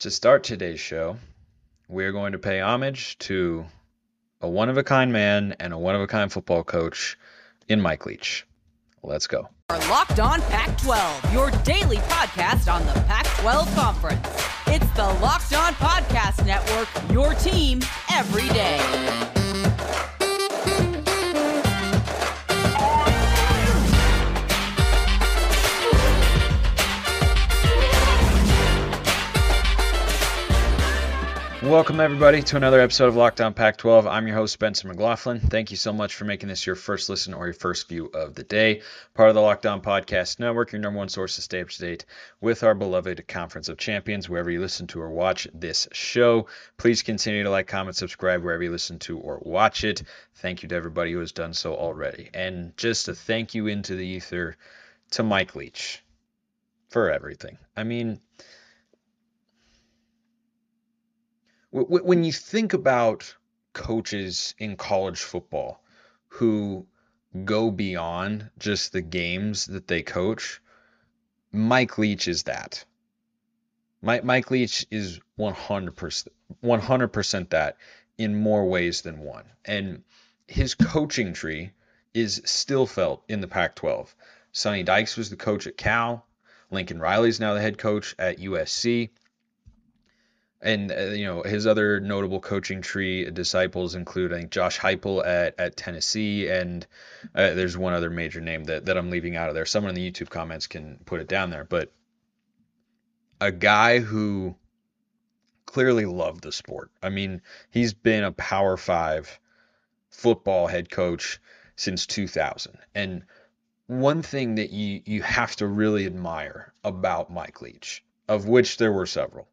To start today's show, we are going to pay homage to a one of a kind man and a one of a kind football coach in Mike Leach. Let's go. Our Locked On Pac 12, your daily podcast on the Pac 12 Conference. It's the Locked On Podcast Network, your team every day. Welcome, everybody, to another episode of Locked On Pac 12. I'm your host, Spencer McLaughlin. Thank you so much for making this your first listen or your first view of the day. Part of the Locked On Podcast Network, your number one source to stay up to date with our beloved Conference of Champions, wherever you listen to or watch this show. Please continue to like, comment, subscribe wherever you listen to or watch it. Thank you to everybody who has done so already. And just a thank you into the ether to Mike Leach for everything. I mean, when you think about coaches in college football who go beyond just the games that they coach, Mike Leach is that. Mike, Mike Leach is 100%, 100% that in more ways than one. And his coaching tree is still felt in the Pac 12. Sonny Dykes was the coach at Cal. Lincoln Riley is now the head coach at USC and uh, you know his other notable coaching tree disciples include I think Josh Heupel at, at Tennessee, and uh, there's one other major name that, that I'm leaving out of there. Someone in the YouTube comments can put it down there, but a guy who clearly loved the sport. I mean, he's been a Power Five football head coach since 2000, and one thing that you you have to really admire about Mike Leach, of which there were several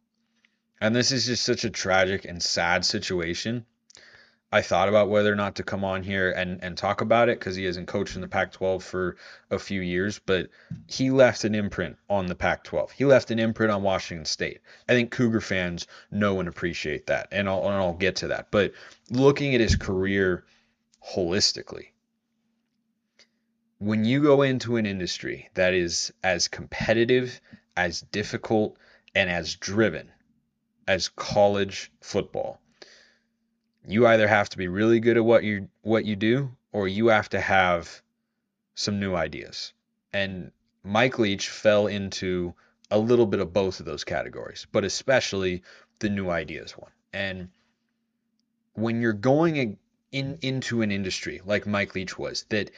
and this is just such a tragic and sad situation. I thought about whether or not to come on here and, and talk about it because he hasn't coached in the Pac 12 for a few years, but he left an imprint on the Pac 12. He left an imprint on Washington State. I think Cougar fans know and appreciate that, and I'll, and I'll get to that. But looking at his career holistically, when you go into an industry that is as competitive, as difficult, and as driven as college football. You either have to be really good at what you what you do or you have to have some new ideas. And Mike Leach fell into a little bit of both of those categories, but especially the new ideas one. And when you're going in into an industry like Mike Leach was that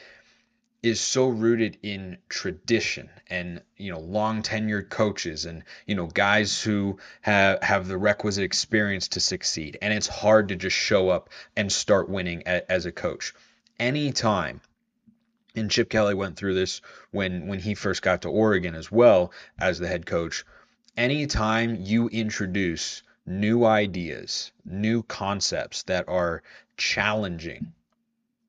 is so rooted in tradition and you know long tenured coaches and you know guys who have have the requisite experience to succeed. And it's hard to just show up and start winning a, as a coach. Anytime and Chip Kelly went through this when when he first got to Oregon as well as the head coach anytime you introduce new ideas new concepts that are challenging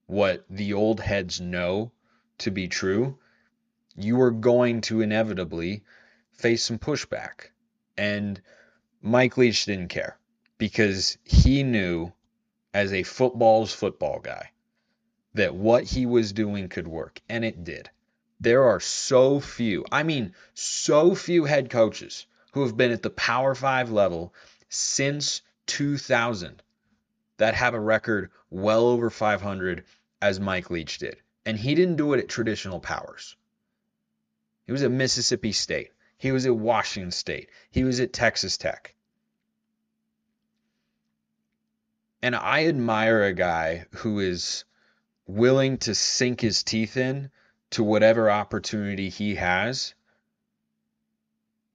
what the old heads know to be true, you are going to inevitably face some pushback. And Mike Leach didn't care because he knew as a football's football guy that what he was doing could work, and it did. There are so few, I mean, so few head coaches who have been at the Power Five level since 2000 that have a record well over 500 as Mike Leach did. And he didn't do it at traditional powers. He was at Mississippi State. He was at Washington State. He was at Texas Tech. And I admire a guy who is willing to sink his teeth in to whatever opportunity he has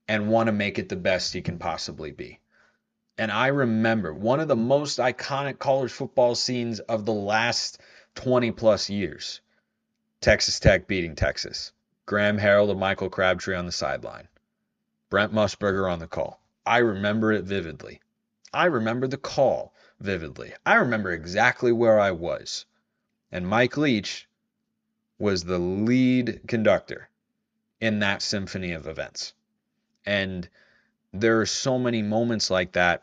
and want to make it the best he can possibly be. And I remember one of the most iconic college football scenes of the last 20 plus years Texas Tech beating Texas. Graham Harrell and Michael Crabtree on the sideline. Brent Musburger on the call. I remember it vividly. I remember the call vividly. I remember exactly where I was. And Mike Leach was the lead conductor in that symphony of events. And there are so many moments like that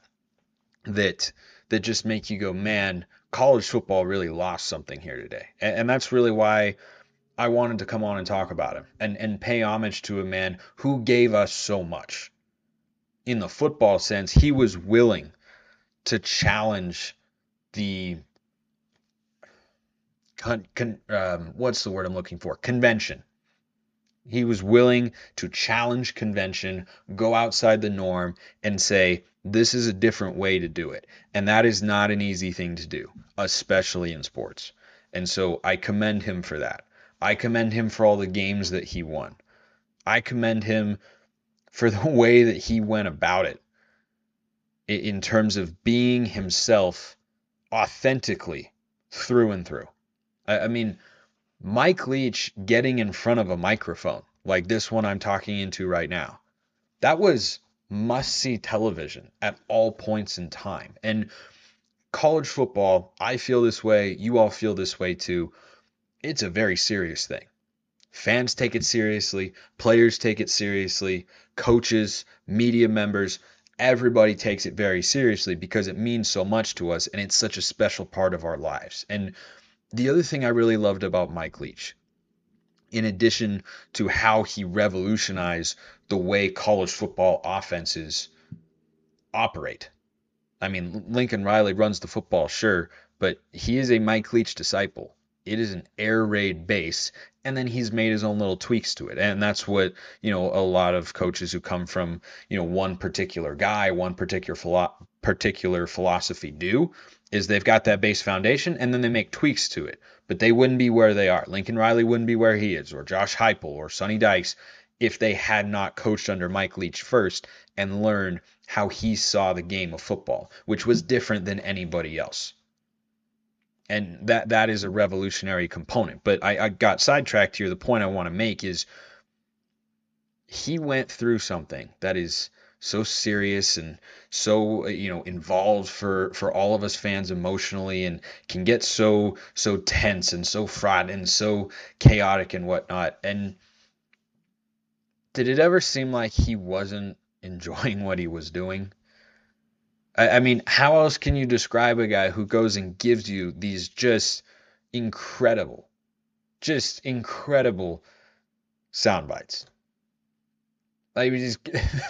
that that just make you go, man, college football really lost something here today. And, and that's really why I wanted to come on and talk about him and, and pay homage to a man who gave us so much. in the football sense, he was willing to challenge the con, con, um, what's the word I'm looking for? Convention. He was willing to challenge convention, go outside the norm, and say, this is a different way to do it. And that is not an easy thing to do, especially in sports. And so I commend him for that. I commend him for all the games that he won. I commend him for the way that he went about it in terms of being himself authentically through and through. I, mean, Mike Leach getting in front of a microphone like this one I'm talking into right now, that was must see television at all points in time. And college football, I feel this way, you all feel this way too. It's a very serious thing. Fans take it seriously, players take it seriously, coaches, media members, everybody takes it very seriously because it means so much to us and it's such a special part of our lives. And the other thing I really loved about Mike Leach, in addition to how he revolutionized the way college football offenses operate. I mean, Lincoln Riley runs the football, sure, but he is a Mike Leach disciple. It is an air raid base, and then he's made his own little tweaks to it. And that's what, you know, a lot of coaches who come from, you know, one particular guy, one particular philo- particular philosophy do is they've got that base foundation and then they make tweaks to it. But they wouldn't be where they are. Lincoln Riley wouldn't be where he is, or Josh Heupel, or Sonny Dykes, if they had not coached under Mike Leach first and learned how he saw the game of football, which was different than anybody else. And that that is a revolutionary component. But I, I got sidetracked here. The point I want to make is he went through something that is so serious and so you know involved for for all of us fans emotionally and can get so so tense and so fraught and so chaotic and whatnot and did it ever seem like he wasn't enjoying what he was doing I, I mean how else can you describe a guy who goes and gives you these just incredible just incredible sound bites like just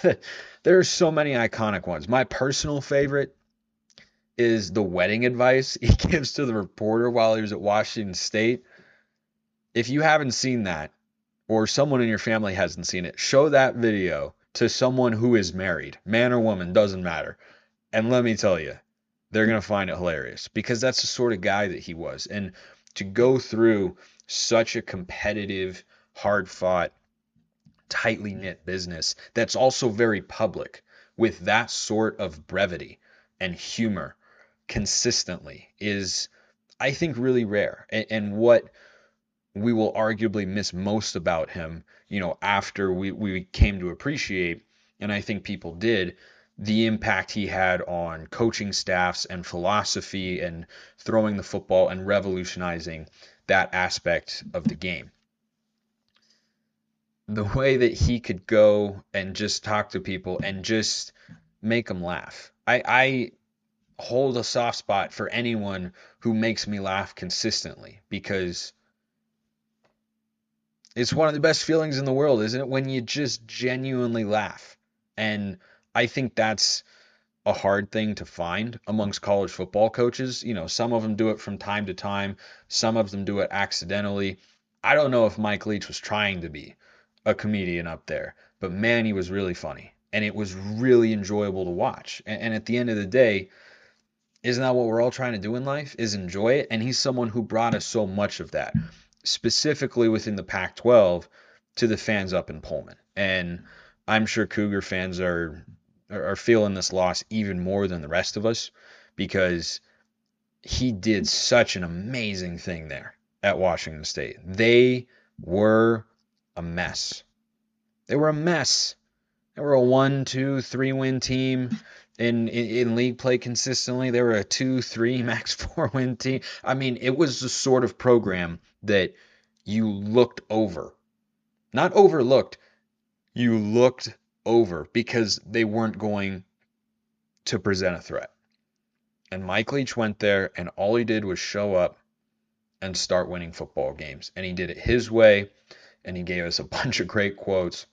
there are so many iconic ones. My personal favorite is the wedding advice he gives to the reporter while he was at Washington State. If you haven't seen that, or someone in your family hasn't seen it, show that video to someone who is married, man or woman, doesn't matter. And let me tell you, they're going to find it hilarious because that's the sort of guy that he was. And to go through such a competitive, hard fought, tightly knit business that's also very public with that sort of brevity and humor consistently is, I think, really rare. And, and what we will arguably miss most about him, you know, after we, we came to appreciate, and I think people did, the impact he had on coaching staffs and philosophy and throwing the football and revolutionizing that aspect of the game the way that he could go and just talk to people and just make them laugh. I, I hold a soft spot for anyone who makes me laugh consistently because it's one of the best feelings in the world, isn't it? When you just genuinely laugh. And I think that's a hard thing to find amongst college football coaches. You know, some of them do it from time to time, some of them do it accidentally. I don't know if Mike Leach was trying to be a comedian up there, but man, he was really funny. And it was really enjoyable to watch. And, and at the end of the day, isn't that what we're all trying to do in life? Is enjoy it? And he's someone who brought us so much of that, specifically within the Pac 12 to the fans up in Pullman. And I'm sure Cougar fans are are feeling this loss even more than the rest of us because he did such an amazing thing there at Washington State. They were a mess. They were a mess. They were a one, two, three win team in, in, in league play consistently. They were a two, three, max four win team. I mean, it was the sort of program that you looked over, not overlooked. You looked over because they weren't going to present a threat. And Mike Leach went there, and all he did was show up and start winning football games. And he did it his way and he gave us a bunch of great quotes.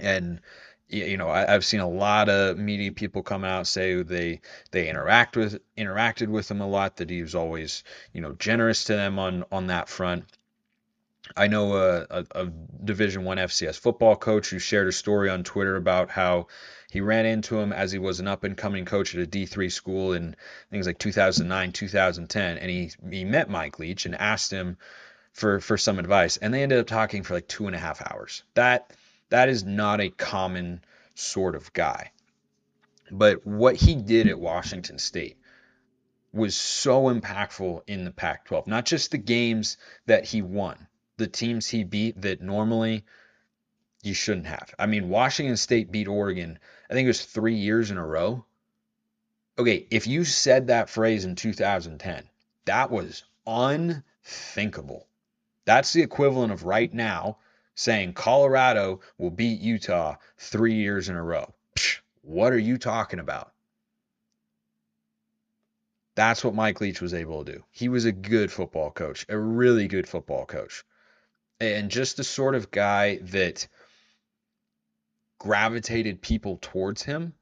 And you know, I, have seen a lot of media people come out say they they interact with interacted with him a lot. That he was always you know generous to them on on that front. I know a, a, a Division One FCS football coach who shared a story on Twitter about how he ran into him as he was an up and coming coach at a D3 school in things like 2009, 2010, and he he met Mike Leach and asked him for for some advice, and they ended up talking for like two and a half hours. That that is not a common sort of guy. But what he did at Washington State was so impactful in the Pac 12. Not just the games that he won, the teams he beat that normally you shouldn't have. I mean, Washington State beat Oregon, I think it was three years in a row. Okay, if you said that phrase in 2010, that was unthinkable. That's the equivalent of right now saying Colorado will beat Utah three years in a row. Psh, what are you talking about? That's what Mike Leach was able to do. He was a good football coach, a really good football coach. And just the sort of guy that gravitated people towards him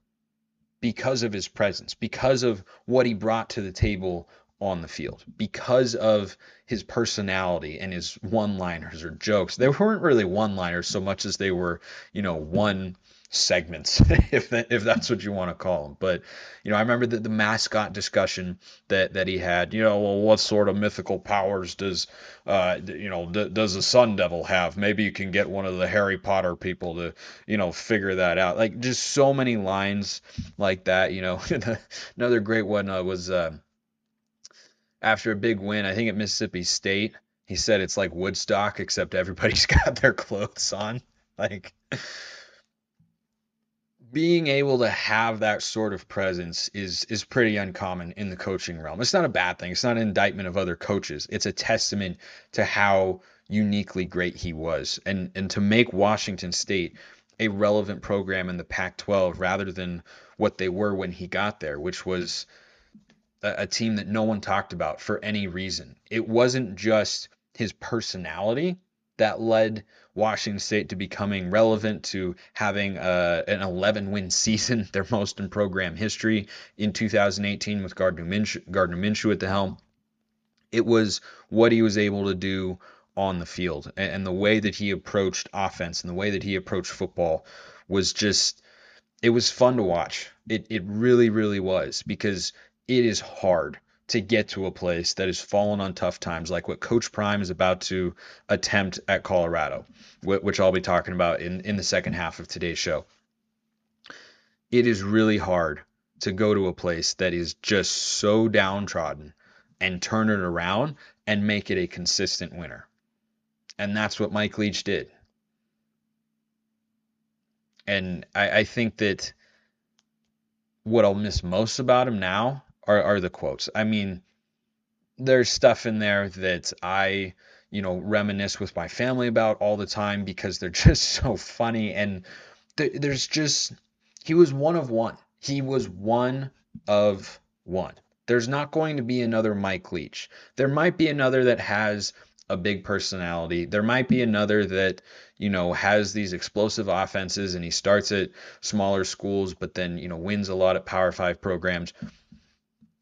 because of his presence, because of what he brought to the table on the field because of his personality and his one-liners or jokes. They weren't really one-liners so much as they were, you know, one segments, if that, if that's what you want to call them. But you know, I remember the, the mascot discussion that that he had. You know, well, what sort of mythical powers does uh, you know d- does the Sun Devil have? Maybe you can get one of the Harry Potter people to you know figure that out. Like just so many lines like that. You know, another great one uh, was. Uh, after a big win, I think at Mississippi State, he said it's like Woodstock, except everybody's got their clothes on. Like being able to have that sort of presence is is pretty uncommon in the coaching realm. It's not a bad thing. It's not an indictment of other coaches. It's a testament to how uniquely great he was. And and to make Washington State a relevant program in the Pac-12 rather than what they were when he got there, which was a, a team that no one talked about for any reason. It wasn't just his personality that led Washington State to becoming relevant to having a, an 11 win season, their most in program history in 2018 with Gardner Minshew, Gardner Minshew at the helm. It was what he was able to do on the field and, and the way that he approached offense and the way that he approached football was just it was fun to watch. It it really really was because it is hard to get to a place that has fallen on tough times, like what Coach Prime is about to attempt at Colorado, which I'll be talking about in, in the second half of today's show. It is really hard to go to a place that is just so downtrodden and turn it around and make it a consistent winner. And that's what Mike Leach did. And I, I think that what I'll miss most about him now are, are the quotes. I mean, there's stuff in there that I, you know, reminisce with my family about all the time because they're just so funny. And th- there's just, he was one of one. He was one of one. There's not going to be another Mike Leach. There might be another that has a big personality. There might be another that, you know, has these explosive offenses and he starts at smaller schools, but then, you know, wins a lot at Power Five programs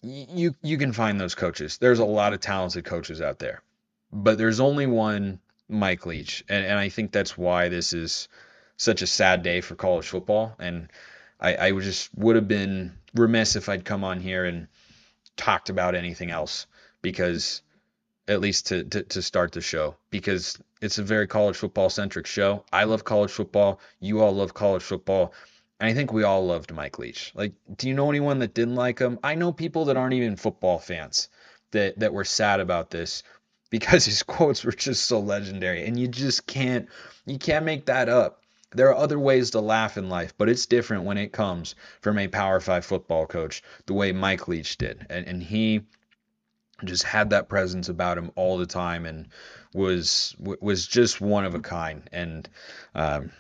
you you can find those coaches. There's a lot of talented coaches out there, but there's only one Mike Leach, and, and I think that's why this is such a sad day for college football. And I, I just would have been remiss if I'd come on here and talked about anything else because at least to, to, to start the show because it's a very college football centric show. I love college football. You all love college football. And I think we all loved Mike Leach. Like, do you know anyone that didn't like him? I know people that aren't even football fans that that were sad about this because his quotes were just so legendary and you just can't you can't make that up. There are other ways to laugh in life, but it's different when it comes from a Power 5 football coach the way Mike Leach did. And and he just had that presence about him all the time and was was just one of a kind and um,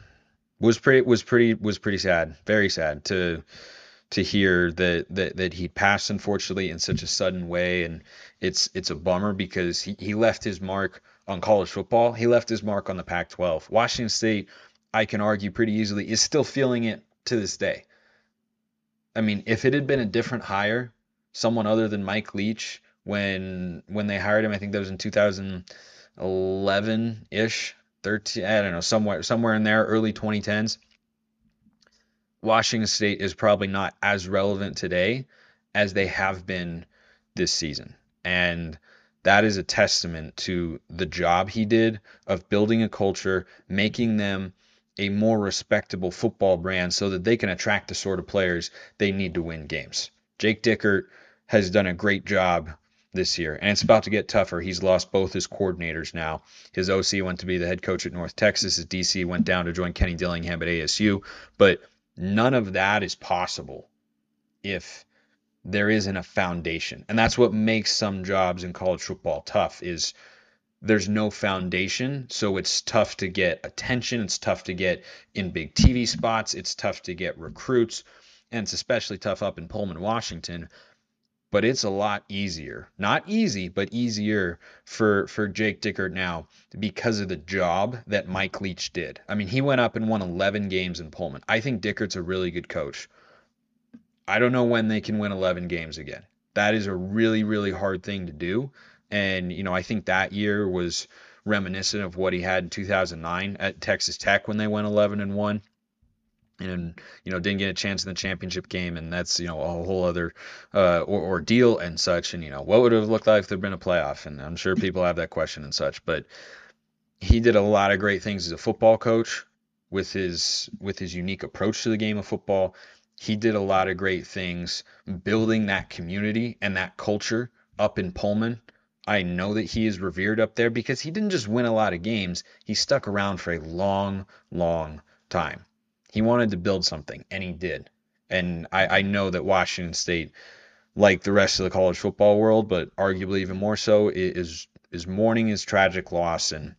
was pretty was pretty was pretty sad, very sad to to hear that that that he passed unfortunately in such a sudden way, and it's it's a bummer because he, he left his mark on college football. He left his mark on the Pac-12. Washington State I can argue pretty easily, is still feeling it to this day. I mean, if it had been a different hire, someone other than Mike Leach, when when they hired him, I think that was in 2011 ish, 13, I don't know, somewhere somewhere in there, early 2010s. Washington State is probably not as relevant today as they have been this season. And that is a testament to the job he did of building a culture, making them a more respectable football brand so that they can attract the sort of players they need to win games. Jake Dickert has done a great job this year, and it's about to get tougher. He's lost both his coordinators now. His OC went to be the head coach at North Texas. His DC went down to join Kenny Dillingham at ASU. But none of that is possible if there isn't a foundation. And that's what makes some jobs in college football tough is there's no foundation, so it's tough to get attention, it's tough to get in big TV spots, it's tough to get recruits, and it's especially tough up in Pullman, Washington. But it's a lot easier. Not easy, but easier for for Jake Dickert now because of the job that Mike Leach did. I mean, he went up and won 11 games in Pullman. I think Dickert's a really good coach. I don't know when they can win 11 games again. That is a really, really hard thing to do. And, you know, I think that year was reminiscent of what he had in 2009 at Texas Tech when they went 11 and 1 and you know didn't get a chance in the championship game and that's you know a whole other uh, or, ordeal and such and you know what would it have looked like if there'd been a playoff and i'm sure people have that question and such but he did a lot of great things as a football coach with his with his unique approach to the game of football he did a lot of great things building that community and that culture up in Pullman. I know that he is revered up there because he didn't just win a lot of games, he stuck around for a long, long time. He wanted to build something, and he did. And I, I know that Washington State, like the rest of the college football world, but arguably even more so, is is mourning his tragic loss. And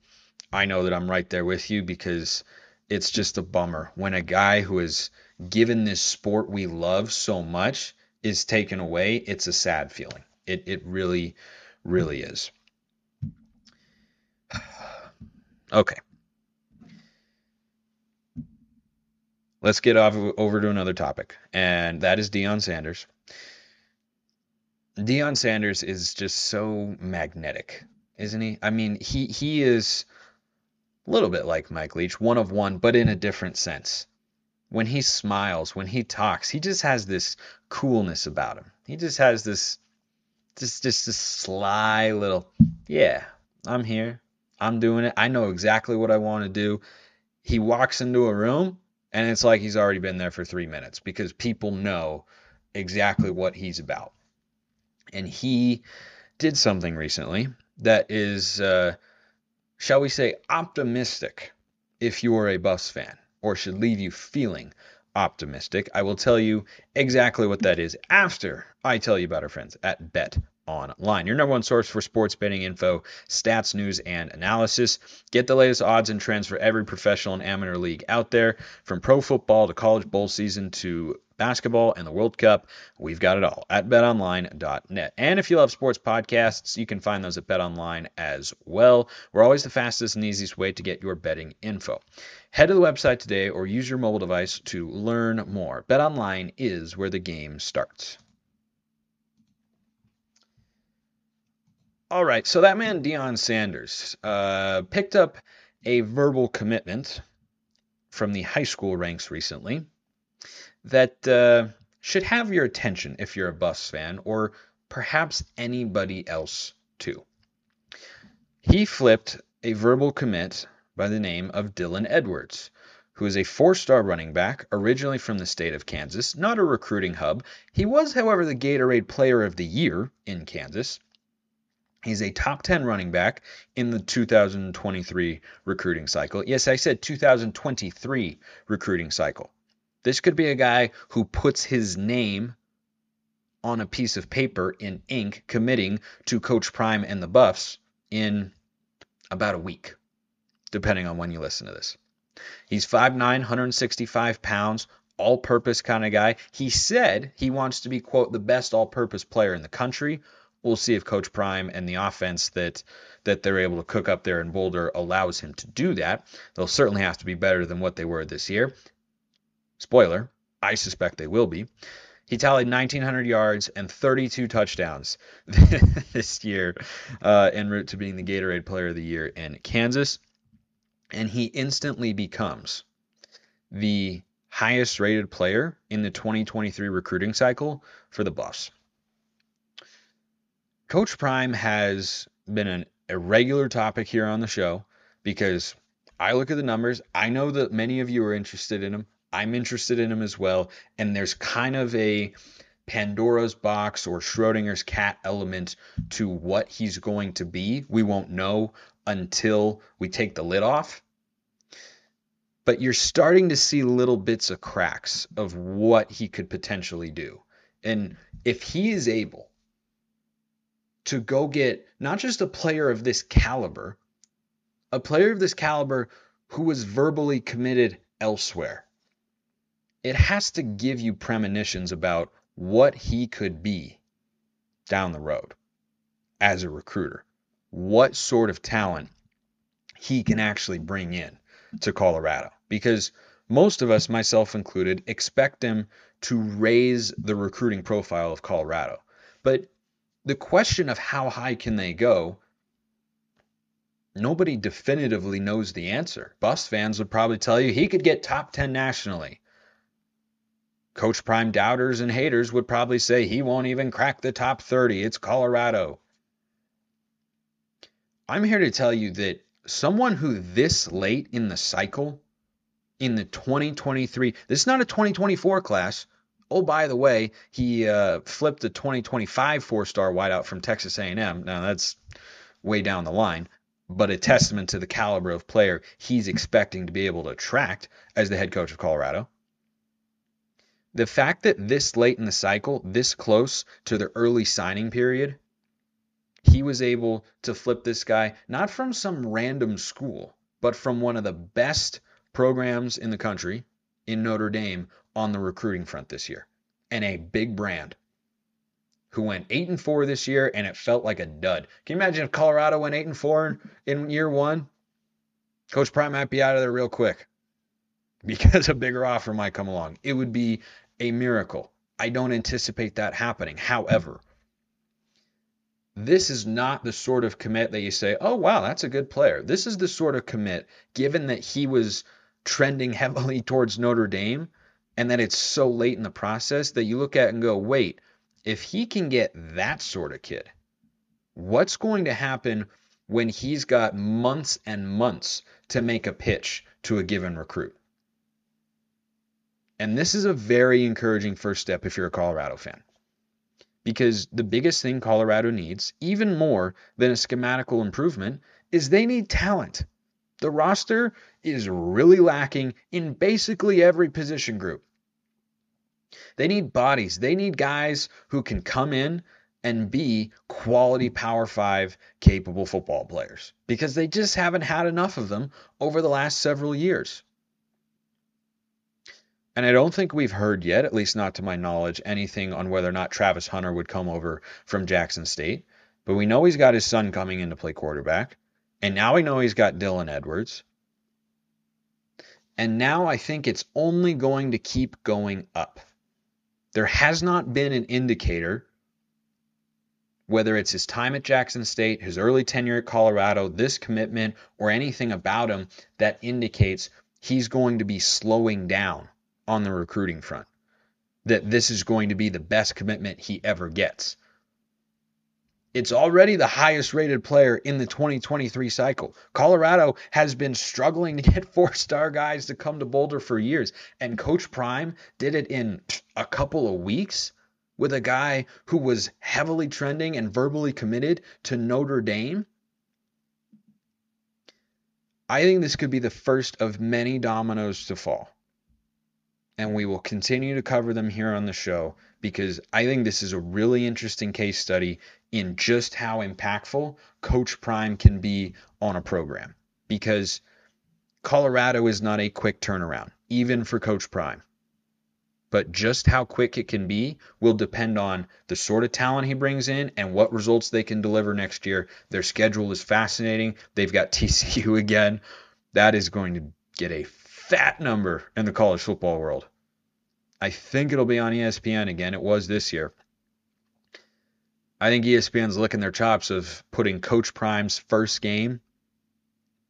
I know that I'm right there with you because it's just a bummer when a guy who is – given this sport we love so much is taken away, it's a sad feeling. It it really, really is. Okay. Let's get off over to another topic, and that is Deion Sanders. Deion Sanders is just so magnetic, isn't he? I mean, he he is a little bit like Mike Leach, one of one, but in a different sense when he smiles, when he talks, he just has this coolness about him. He just has this just just this sly little yeah, I'm here. I'm doing it. I know exactly what I want to do. He walks into a room and it's like he's already been there for 3 minutes because people know exactly what he's about. And he did something recently that is uh, shall we say optimistic if you are a Buffs fan or should leave you feeling optimistic. I will tell you exactly what that is after I tell you about our friends at Bet Online, your number one source for sports betting info, stats, news, and analysis. Get the latest odds and trends for every professional and amateur league out there, from pro football to college bowl season to basketball and the World Cup. We've got it all at betonline.net. And if you love sports podcasts, you can find those at betonline as well. We're always the fastest and easiest way to get your betting info. Head to the website today or use your mobile device to learn more. BetOnline is where the game starts. All right, so that man Deion Sanders uh, picked up a verbal commitment from the high school ranks recently that uh, should have your attention if you're a Buffs fan, or perhaps anybody else too. He flipped a verbal commit by the name of Dylan Edwards, who is a four star running back, originally from the state of Kansas, not a recruiting hub. He was, however, the Gatorade Player of the Year in Kansas. He's a top 10 running back in the 2023 recruiting cycle. Yes, I said 2023 recruiting cycle. This could be a guy who puts his name on a piece of paper in ink committing to Coach Prime and the Buffs in about a week depending on when you listen to this. He's 5'9, 165 pounds, all purpose kind of guy. He said he wants to be, quote, the best all purpose player in the country We'll see if Coach Prime and the offense that that they're able to cook up there in Boulder allows him to do that. They'll certainly have to be better than what they were this year. Spoiler, I suspect they will be. He tallied 1,900 yards and 32 touchdowns this year, uh, en route to being the Gatorade Player of the Year in Kansas. And he instantly becomes the highest rated player in the 2023 recruiting cycle for the Buffs. Coach Prime has been an irregular topic here on the show because I look at the numbers. I know that many of you are interested in him. I'm interested in him as well. And there's kind of a Pandora's box or Schrodinger's cat element to what he's going to be. We won't know until we take the lid off. But you're starting to see little bits of cracks of what he could potentially do. And if he is able to go get not just a player of this caliber, a player of this caliber who was verbally committed elsewhere, it has to give you premonitions about what he could be down the road as a recruiter, what sort of talent he can actually bring in to Colorado. Because most of us, myself included, expect him to raise the recruiting profile of Colorado. But the question of how high can they go, nobody definitively knows the answer. Buffs fans would probably tell you he could get top 10 nationally. Coach Prime doubters and haters would probably say he won't even crack the top 30. It's Colorado. I'm here to tell you that someone who this late in the cycle, in the 2023, this is not a 2024 class. Oh, by the way, he uh, flipped a 2025 four-star wideout from Texas A&M. Now that's way down the line, but a testament to the caliber of player he's expecting to be able to attract as the head coach of Colorado the fact that this late in the cycle, this close to the early signing period, he was able to flip this guy not from some random school, but from one of the best programs in the country in Notre Dame on the recruiting front this year and a big brand who went 8 and 4 this year and it felt like a dud. Can you imagine if Colorado went 8 and 4 in year 1? Coach Prime might be out of there real quick because a bigger offer might come along. It would be a miracle. I don't anticipate that happening. However, this is not the sort of commit that you say, oh, wow, that's a good player. This is the sort of commit, given that he was trending heavily towards Notre Dame and that it's so late in the process that you look at and go, wait, if he can get that sort of kid, what's going to happen when he's got months and months to make a pitch to a given recruit? And this is a very encouraging first step if you're a Colorado fan. Because the biggest thing Colorado needs, even more than a schematical improvement, is they need talent. The roster is really lacking in basically every position group. They need bodies. They need guys who can come in and be quality Power 5 capable football players because they just haven't had enough of them over the last several years. And I don't think we've heard yet, at least not to my knowledge, anything on whether or not Travis Hunter would come over from Jackson State. But we know he's got his son coming in to play quarterback. And now we know he's got Dylan Edwards. And now I think it's only going to keep going up. There has not been an indicator, whether it's his time at Jackson State, his early tenure at Colorado, this commitment, or anything about him that indicates he's going to be slowing down on the recruiting front. That this is going to be the best commitment he ever gets. It's already the highest rated player in the 2023 cycle. Colorado has been struggling to get four star guys to come to Boulder for years, and Coach Prime did it in a couple of weeks with a guy who was heavily trending and verbally committed to Notre Dame. I think this could be the first of many dominoes to fall and we will continue to cover them here on the show because I think this is a really interesting case study in just how impactful Coach Prime can be on a program. Because Colorado is not a quick turnaround, even for Coach Prime. but just how quick it can be will depend on the sort of talent he brings in and what results they can deliver next year. Their schedule is fascinating. They've got TCU again. That is going to get a fat number in the college football world. I think it'll be on ESPN again. It was this year. I think ESPN's licking their chops of putting Coach Prime's first game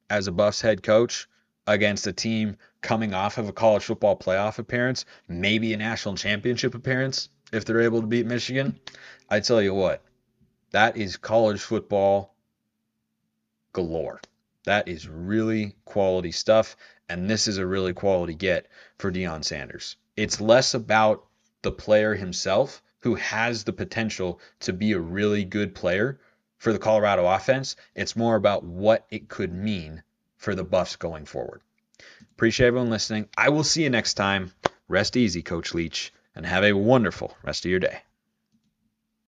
as a Buffs head coach against a team coming off of a college football playoff appearance, maybe a national championship appearance if they're able to beat Michigan. I tell you what, that is college football galore. That is really quality stuff, and this is a really quality get for Deion Sanders. It's less about the player himself, who has the potential to be a really good player for the Colorado offense. It's more about what it could mean for the Buffs going forward. Appreciate everyone listening. I will see you next time. Rest easy, Coach Leach, and have a wonderful rest of your day.